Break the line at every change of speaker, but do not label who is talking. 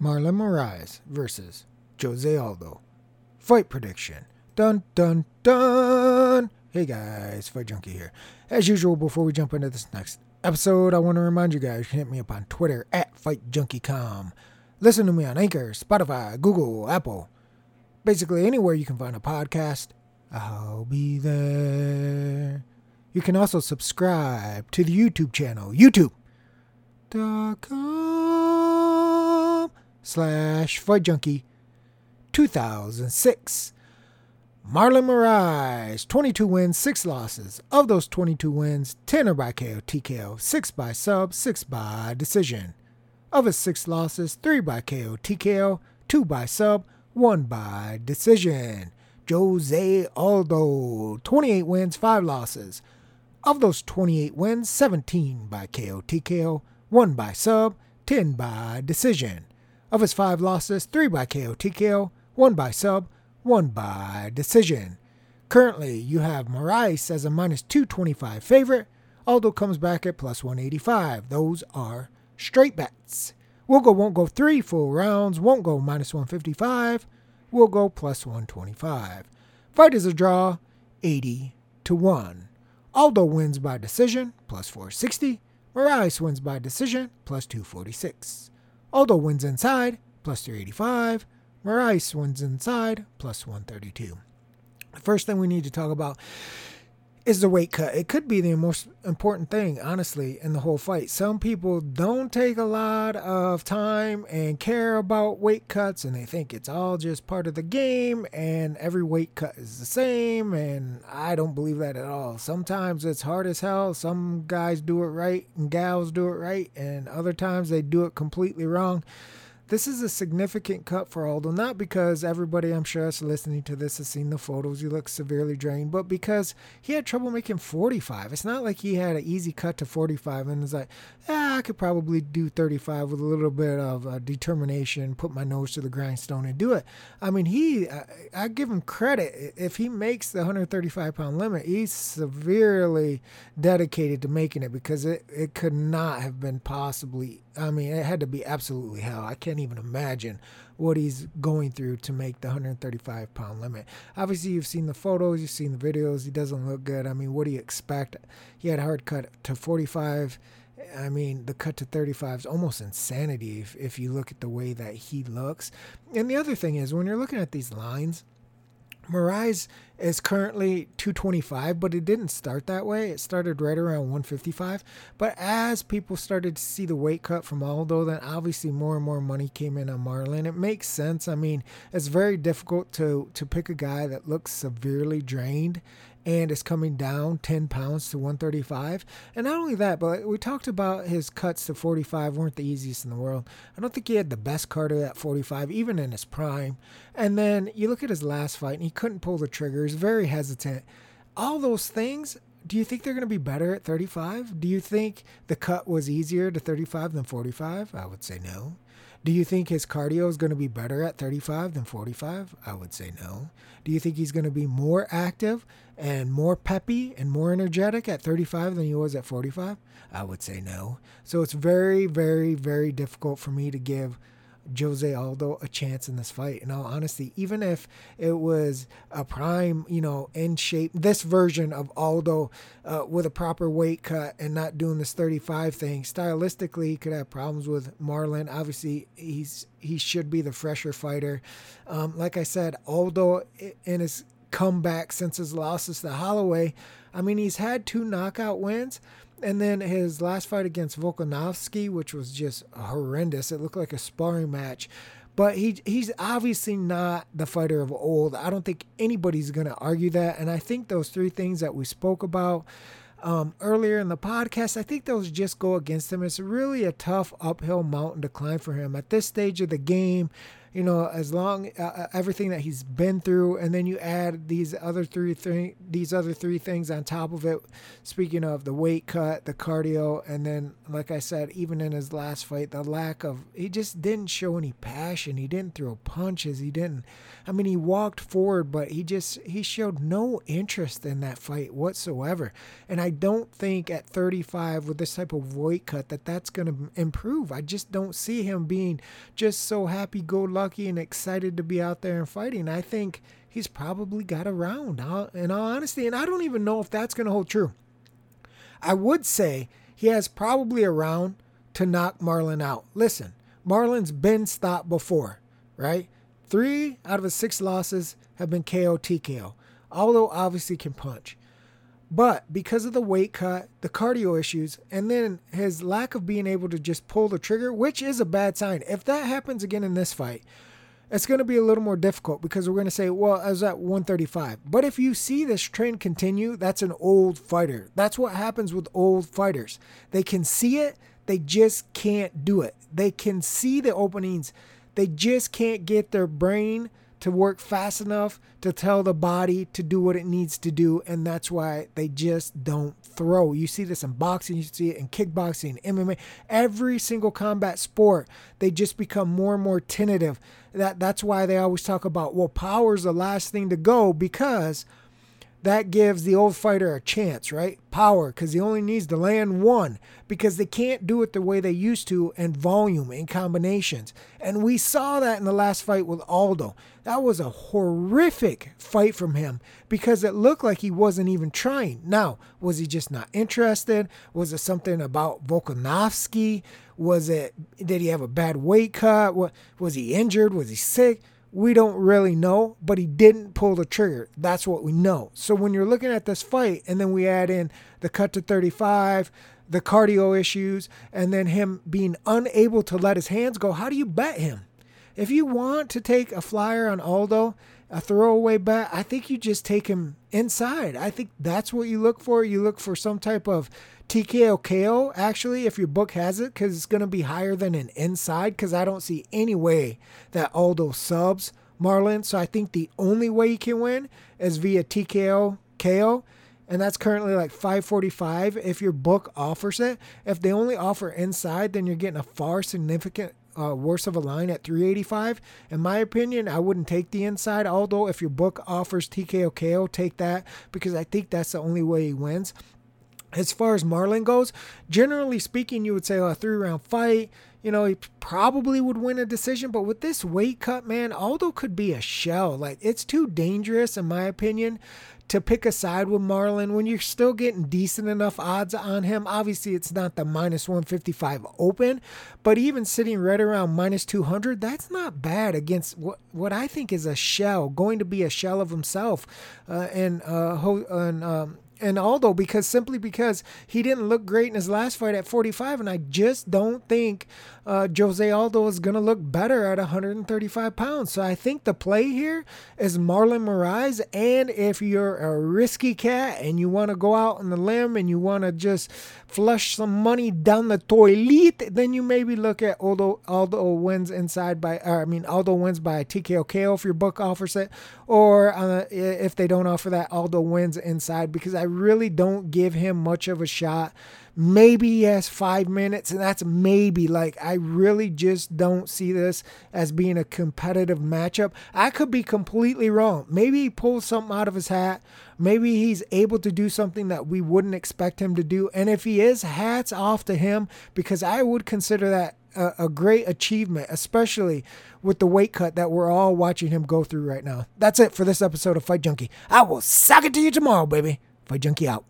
Marlon Moraes versus Jose Aldo. Fight prediction. Dun dun dun. Hey guys, Fight Junkie here. As usual, before we jump into this next episode, I want to remind you guys you can hit me up on Twitter at FightJunkieCom. Listen to me on Anchor, Spotify, Google, Apple. Basically, anywhere you can find a podcast, I'll be there. You can also subscribe to the YouTube channel, youtube.com slash Fight Junkie 2006. Marlon Moraes, 22 wins, 6 losses. Of those 22 wins, 10 are by KO, TKO, 6 by sub, 6 by decision. Of his 6 losses, 3 by KO, TKO, 2 by sub, 1 by decision. Jose Aldo, 28 wins, 5 losses. Of those 28 wins, 17 by KO, TKO, 1 by sub, 10 by decision. Of his 5 losses, 3 by KO, TKO, 1 by sub, 1 by decision. Currently, you have Moraes as a minus 225 favorite. Aldo comes back at plus 185. Those are straight bets. We'll go won't go three full rounds, won't go minus 155. We'll go plus 125. Fight is a draw, 80 to 1. Aldo wins by decision, plus 460. Moraes wins by decision, plus 246. Aldo wins inside, plus 385. Moraes wins inside, plus 132. The first thing we need to talk about is the weight cut. It could be the most important thing, honestly, in the whole fight. Some people don't take a lot of time and care about weight cuts, and they think it's all just part of the game, and every weight cut is the same. And I don't believe that at all. Sometimes it's hard as hell. Some guys do it right, and gals do it right, and other times they do it completely wrong. This is a significant cut for Aldo, not because everybody I'm sure is listening to this has seen the photos, he looks severely drained, but because he had trouble making 45. It's not like he had an easy cut to 45 and was like, ah, I could probably do 35 with a little bit of uh, determination, put my nose to the grindstone and do it. I mean, he, I, I give him credit. If he makes the 135 pound limit, he's severely dedicated to making it because it, it could not have been possibly I mean, it had to be absolutely hell. I can't even imagine what he's going through to make the 135 pound limit. Obviously, you've seen the photos, you've seen the videos. He doesn't look good. I mean, what do you expect? He had a hard cut to 45. I mean, the cut to 35 is almost insanity if, if you look at the way that he looks. And the other thing is, when you're looking at these lines, Moraes is currently 225, but it didn't start that way. It started right around 155. But as people started to see the weight cut from Aldo, then obviously more and more money came in on Marlon. It makes sense. I mean, it's very difficult to to pick a guy that looks severely drained and is coming down 10 pounds to 135. And not only that, but we talked about his cuts to 45 weren't the easiest in the world. I don't think he had the best cardio at 45, even in his prime. And then you look at his last fight, and he couldn't pull the trigger. He's very hesitant. All those things do you think they're going to be better at 35? Do you think the cut was easier to 35 than 45? I would say no. Do you think his cardio is going to be better at 35 than 45? I would say no. Do you think he's going to be more active and more peppy and more energetic at 35 than he was at 45? I would say no. So it's very, very, very difficult for me to give Jose Aldo a chance in this fight. In all honesty, even if it was a prime, you know, in shape, this version of Aldo uh, with a proper weight cut and not doing this 35 thing, stylistically, he could have problems with Marlon. Obviously, he's he should be the fresher fighter. Um, like I said, Aldo in his comeback since his losses to Holloway, I mean, he's had two knockout wins. And then his last fight against Volkanovski, which was just horrendous. It looked like a sparring match. But he he's obviously not the fighter of old. I don't think anybody's going to argue that. And I think those three things that we spoke about um, earlier in the podcast, I think those just go against him. It's really a tough uphill mountain to climb for him at this stage of the game. You know, as long uh, uh, everything that he's been through, and then you add these other three th- these other three things on top of it. Speaking of the weight cut, the cardio, and then, like I said, even in his last fight, the lack of he just didn't show any passion. He didn't throw punches. He didn't. I mean, he walked forward, but he just he showed no interest in that fight whatsoever. And I don't think at 35 with this type of weight cut that that's going to improve. I just don't see him being just so happy go lucky and excited to be out there and fighting. I think he's probably got a round, uh, in all honesty. And I don't even know if that's going to hold true. I would say he has probably a round to knock Marlon out. Listen, Marlon's been stopped before, right? Three out of his six losses have been KO TKO, although obviously can punch. But because of the weight cut, the cardio issues, and then his lack of being able to just pull the trigger, which is a bad sign. If that happens again in this fight, it's going to be a little more difficult because we're going to say, well, I was at 135. But if you see this trend continue, that's an old fighter. That's what happens with old fighters. They can see it, they just can't do it. They can see the openings, they just can't get their brain to work fast enough to tell the body to do what it needs to do. And that's why they just don't throw. You see this in boxing, you see it in kickboxing, MMA, every single combat sport. They just become more and more tentative. That that's why they always talk about well, power's the last thing to go because that gives the old fighter a chance, right? Power, because he only needs to land one because they can't do it the way they used to and volume and combinations. And we saw that in the last fight with Aldo. That was a horrific fight from him because it looked like he wasn't even trying. Now, was he just not interested? Was it something about Volkanovski? Was it, did he have a bad weight cut? Was he injured? Was he sick? We don't really know, but he didn't pull the trigger. That's what we know. So when you're looking at this fight, and then we add in the cut to 35, the cardio issues, and then him being unable to let his hands go, how do you bet him? If you want to take a flyer on Aldo, a throwaway bet, I think you just take him inside. I think that's what you look for. You look for some type of TKO KO, actually, if your book has it, because it's going to be higher than an inside, because I don't see any way that Aldo subs Marlon. So I think the only way you can win is via TKO KO. And that's currently like 545 if your book offers it. If they only offer inside, then you're getting a far significant uh, worse of a line at 385. In my opinion, I wouldn't take the inside. Although if your book offers TKO KO, take that because I think that's the only way he wins. As far as Marlon goes, generally speaking, you would say a three round fight. You know, he probably would win a decision, but with this weight cut, man, Aldo could be a shell. Like, it's too dangerous, in my opinion, to pick a side with Marlon when you're still getting decent enough odds on him. Obviously, it's not the minus 155 open, but even sitting right around minus 200, that's not bad against what, what I think is a shell, going to be a shell of himself. Uh, and, uh, and um, and Aldo because simply because he didn't look great in his last fight at 45, and I just don't think uh, Jose Aldo is going to look better at 135 pounds. So I think the play here is Marlon Moraes. And if you're a risky cat and you want to go out on the limb and you want to just flush some money down the toilet, then you maybe look at Aldo, Aldo wins inside by, or I mean, Aldo wins by TKO KO if your book offers it. Or uh, if they don't offer that, Aldo wins inside because I really don't give him much of a shot Maybe he has five minutes, and that's maybe. Like, I really just don't see this as being a competitive matchup. I could be completely wrong. Maybe he pulls something out of his hat. Maybe he's able to do something that we wouldn't expect him to do. And if he is, hats off to him because I would consider that a, great achievement, especially with the weight cut that we're all watching him go through right now. That's it for this episode of Fight Junkie. I will suck it to you tomorrow, baby. Fight Junkie out.